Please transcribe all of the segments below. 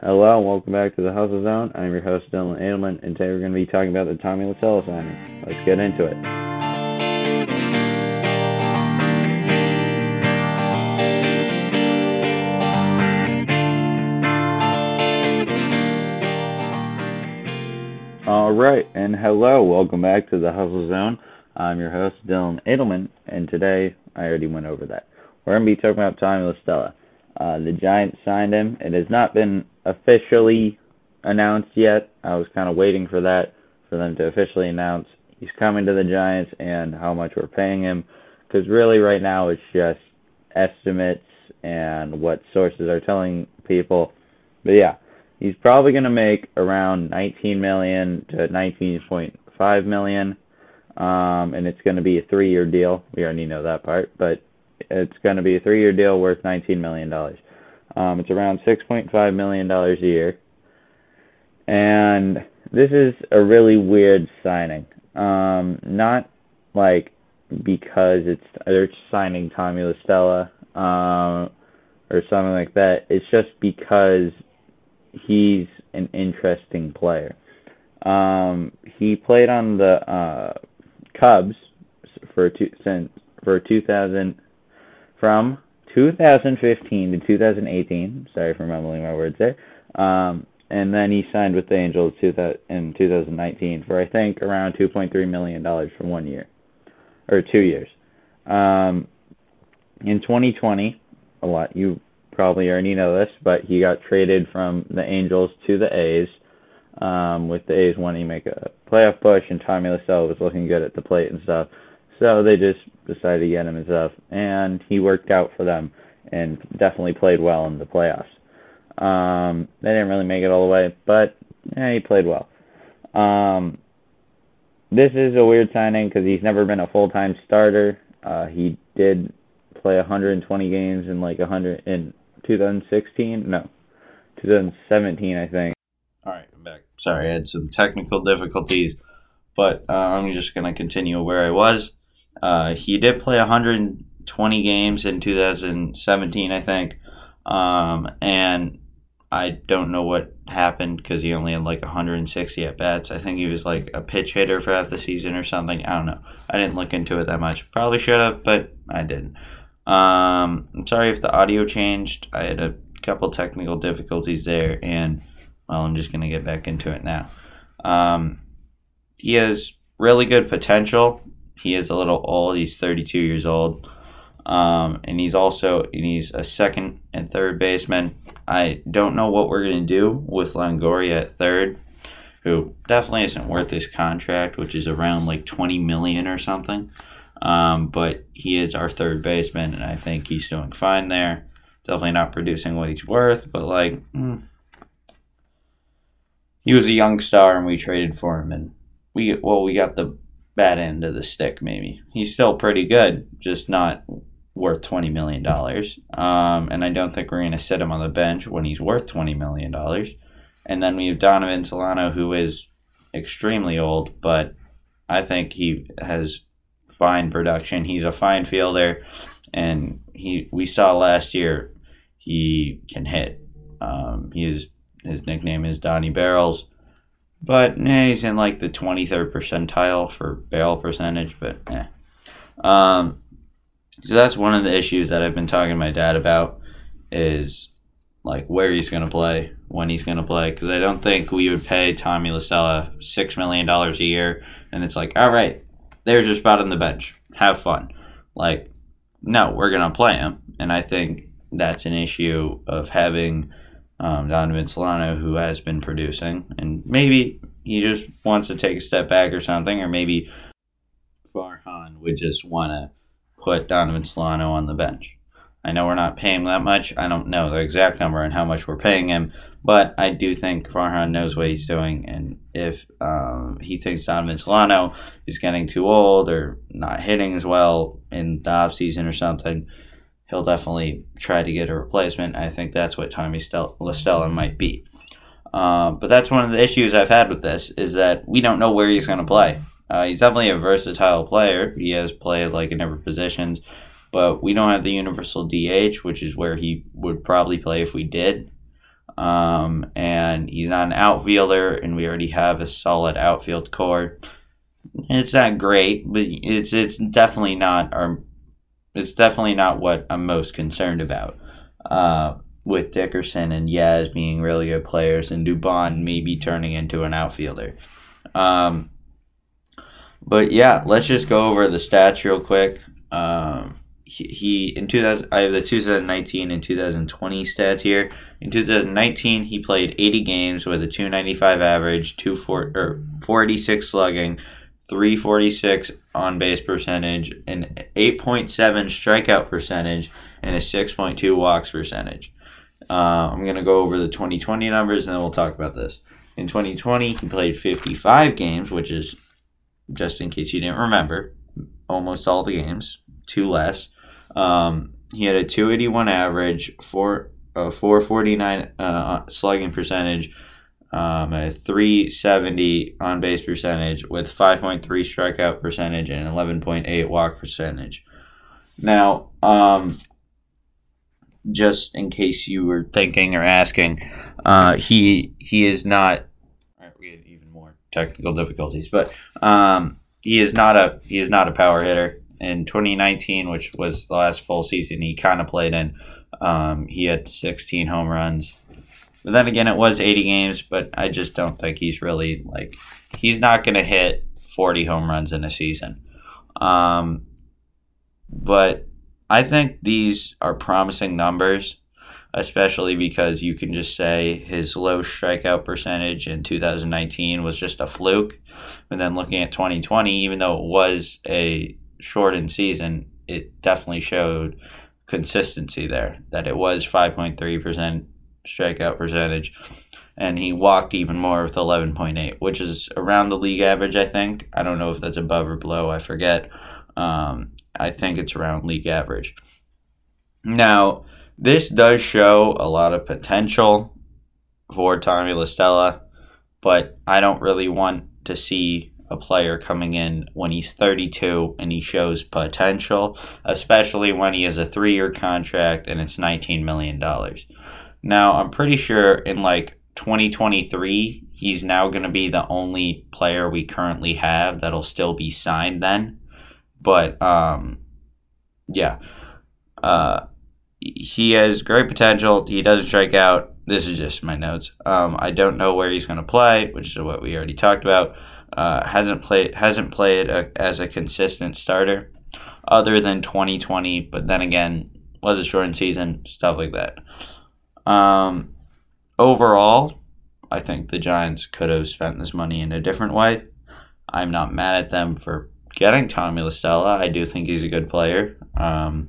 Hello and welcome back to the Hustle Zone. I'm your host Dylan Edelman, and today we're going to be talking about the Tommy La Stella signing. Let's get into it. All right, and hello, welcome back to the Hustle Zone. I'm your host Dylan Edelman, and today I already went over that. We're going to be talking about Tommy La Stella. Uh, the Giants signed him. It has not been officially announced yet. I was kind of waiting for that, for them to officially announce he's coming to the Giants and how much we're paying him. Because really, right now, it's just estimates and what sources are telling people. But yeah, he's probably going to make around 19 million to 19.5 million. Um, and it's going to be a three-year deal. We already know that part, but it's going to be a three-year deal worth 19 million dollars. Um, it's around 6.5 million dollars a year, and this is a really weird signing. Um, not like because it's they're signing Tommy La Stella um, or something like that. It's just because he's an interesting player. Um, he played on the uh, Cubs for two since for 2000 from 2015 to 2018. Sorry for mumbling my words there. Um, and then he signed with the Angels in 2019 for I think around 2.3 million dollars for one year or two years. Um, in 2020, a lot you probably already know this, but he got traded from the Angels to the A's. Um, with the A's wanting to make a playoff push, and Tommy La was looking good at the plate and stuff. So they just decided to get him and stuff, and he worked out for them and definitely played well in the playoffs. Um, they didn't really make it all the way, but yeah, he played well. Um, this is a weird signing because he's never been a full time starter. Uh, he did play 120 games in like 100 in 2016, no, 2017, I think. All right, I'm back. Sorry, I had some technical difficulties, but uh, I'm just gonna continue where I was. Uh, he did play 120 games in 2017, I think, um, and I don't know what happened because he only had like 160 at bats. I think he was like a pinch hitter for half the season or something. I don't know. I didn't look into it that much. Probably should have, but I didn't. Um, I'm sorry if the audio changed. I had a couple technical difficulties there, and well, I'm just gonna get back into it now. Um, he has really good potential. He is a little old. He's 32 years old, um, and he's also and he's a second and third baseman. I don't know what we're gonna do with Longoria at third, who definitely isn't worth his contract, which is around like 20 million or something. Um, but he is our third baseman, and I think he's doing fine there. Definitely not producing what he's worth, but like. Mm, he was a young star and we traded for him and we well we got the bad end of the stick maybe. He's still pretty good just not worth 20 million dollars. Um, and i don't think we're going to sit him on the bench when he's worth 20 million dollars. And then we have donovan solano who is extremely old but i think he has fine production. He's a fine fielder and he we saw last year he can hit. Um, he is his nickname is Donnie Barrels. But eh, he's in like the 23rd percentile for barrel percentage, but eh. Um, so that's one of the issues that I've been talking to my dad about is like where he's going to play, when he's going to play. Because I don't think we would pay Tommy La Stella $6 million a year. And it's like, all right, there's your spot on the bench. Have fun. Like, no, we're going to play him. And I think that's an issue of having – um, Donovan Solano, who has been producing, and maybe he just wants to take a step back or something, or maybe Farhan would just want to put Donovan Solano on the bench. I know we're not paying that much. I don't know the exact number and how much we're paying him, but I do think Farhan knows what he's doing. And if um, he thinks Donovan Solano is getting too old or not hitting as well in the offseason or something, he'll definitely try to get a replacement. I think that's what Tommy Stel- La Stella might be. Uh, but that's one of the issues I've had with this is that we don't know where he's going to play. Uh, he's definitely a versatile player. He has played like in different positions, but we don't have the universal DH, which is where he would probably play if we did. Um, and he's not an outfielder, and we already have a solid outfield core. It's not great, but it's it's definitely not our. It's definitely not what I'm most concerned about. Uh, with Dickerson and Yaz being really good players, and Dubon maybe turning into an outfielder. Um, but yeah, let's just go over the stats real quick. Um, he, he in 2000 I have the 2019 and 2020 stats here. In 2019, he played 80 games with a 295 average, 24 or 486 slugging, 346 on base percentage, an 8.7 strikeout percentage, and a 6.2 walks percentage. Uh, I'm going to go over the 2020 numbers and then we'll talk about this. In 2020, he played 55 games, which is, just in case you didn't remember, almost all the games, two less. Um, he had a 281 average, four, a 449 uh, slugging percentage, um, a 370 on base percentage with 5.3 strikeout percentage and 11.8 walk percentage. Now, um, just in case you were thinking or asking, uh, he he is not. We had even more technical difficulties, but um, he is not a he is not a power hitter. In 2019, which was the last full season he kind of played in, um, he had 16 home runs. But then again, it was 80 games, but I just don't think he's really like he's not going to hit 40 home runs in a season. Um, but I think these are promising numbers, especially because you can just say his low strikeout percentage in 2019 was just a fluke. And then looking at 2020, even though it was a shortened season, it definitely showed consistency there, that it was 5.3% strikeout percentage. And he walked even more with 11.8, which is around the league average, I think. I don't know if that's above or below, I forget. Um, I think it's around league average. Now, this does show a lot of potential for Tommy La Stella, but I don't really want to see a player coming in when he's 32 and he shows potential, especially when he has a three year contract and it's $19 million. Now, I'm pretty sure in like 2023, he's now going to be the only player we currently have that'll still be signed then. But um, yeah, uh, he has great potential. He doesn't strike out. This is just my notes. Um, I don't know where he's going to play, which is what we already talked about. Uh, hasn't played hasn't played a, as a consistent starter, other than 2020. But then again, was a shortened season, stuff like that. Um, overall, I think the Giants could have spent this money in a different way. I'm not mad at them for getting Tommy La Stella. I do think he's a good player. Um,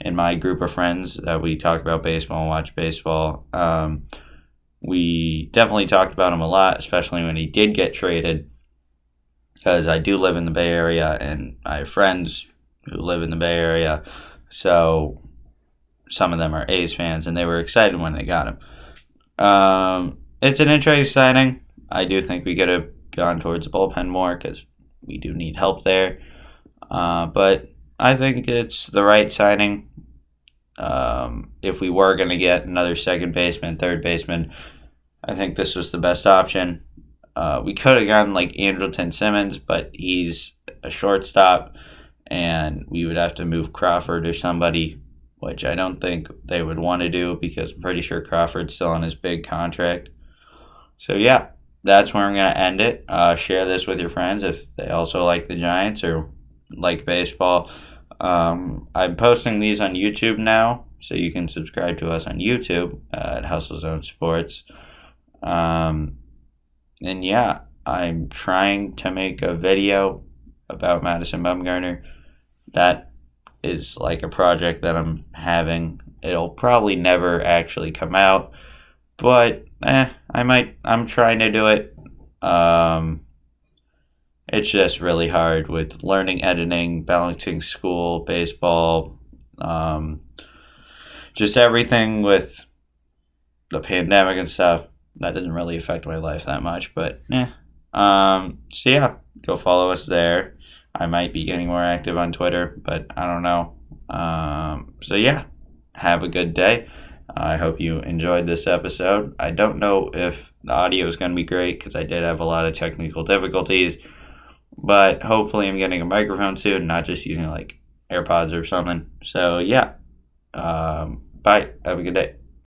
in my group of friends that we talk about baseball and watch baseball, um, we definitely talked about him a lot, especially when he did get traded. Because I do live in the Bay Area and I have friends who live in the Bay Area. So some of them are A's fans and they were excited when they got him. Um, it's an interesting signing. I do think we could have gone towards the bullpen more because we do need help there. Uh, but I think it's the right signing. Um, if we were going to get another second baseman, third baseman, I think this was the best option. Uh, we could have gotten like Andrelton Simmons, but he's a shortstop, and we would have to move Crawford or somebody, which I don't think they would want to do because I'm pretty sure Crawford's still on his big contract. So, yeah, that's where I'm going to end it. Uh, share this with your friends if they also like the Giants or like baseball. Um, I'm posting these on YouTube now, so you can subscribe to us on YouTube uh, at Hustle Zone Sports. Um, and yeah, I'm trying to make a video about Madison Bumgarner. That is like a project that I'm having. It'll probably never actually come out, but eh, I might. I'm trying to do it. Um, it's just really hard with learning editing, balancing school, baseball, um, just everything with the pandemic and stuff. That doesn't really affect my life that much, but yeah. Um, so yeah, go follow us there. I might be getting more active on Twitter, but I don't know. Um, so yeah, have a good day I hope you enjoyed this episode. I don't know if the audio is going to be great because I did have a lot of technical difficulties, but hopefully I'm getting a microphone soon, not just using like AirPods or something. So, yeah. Um, bye. Have a good day.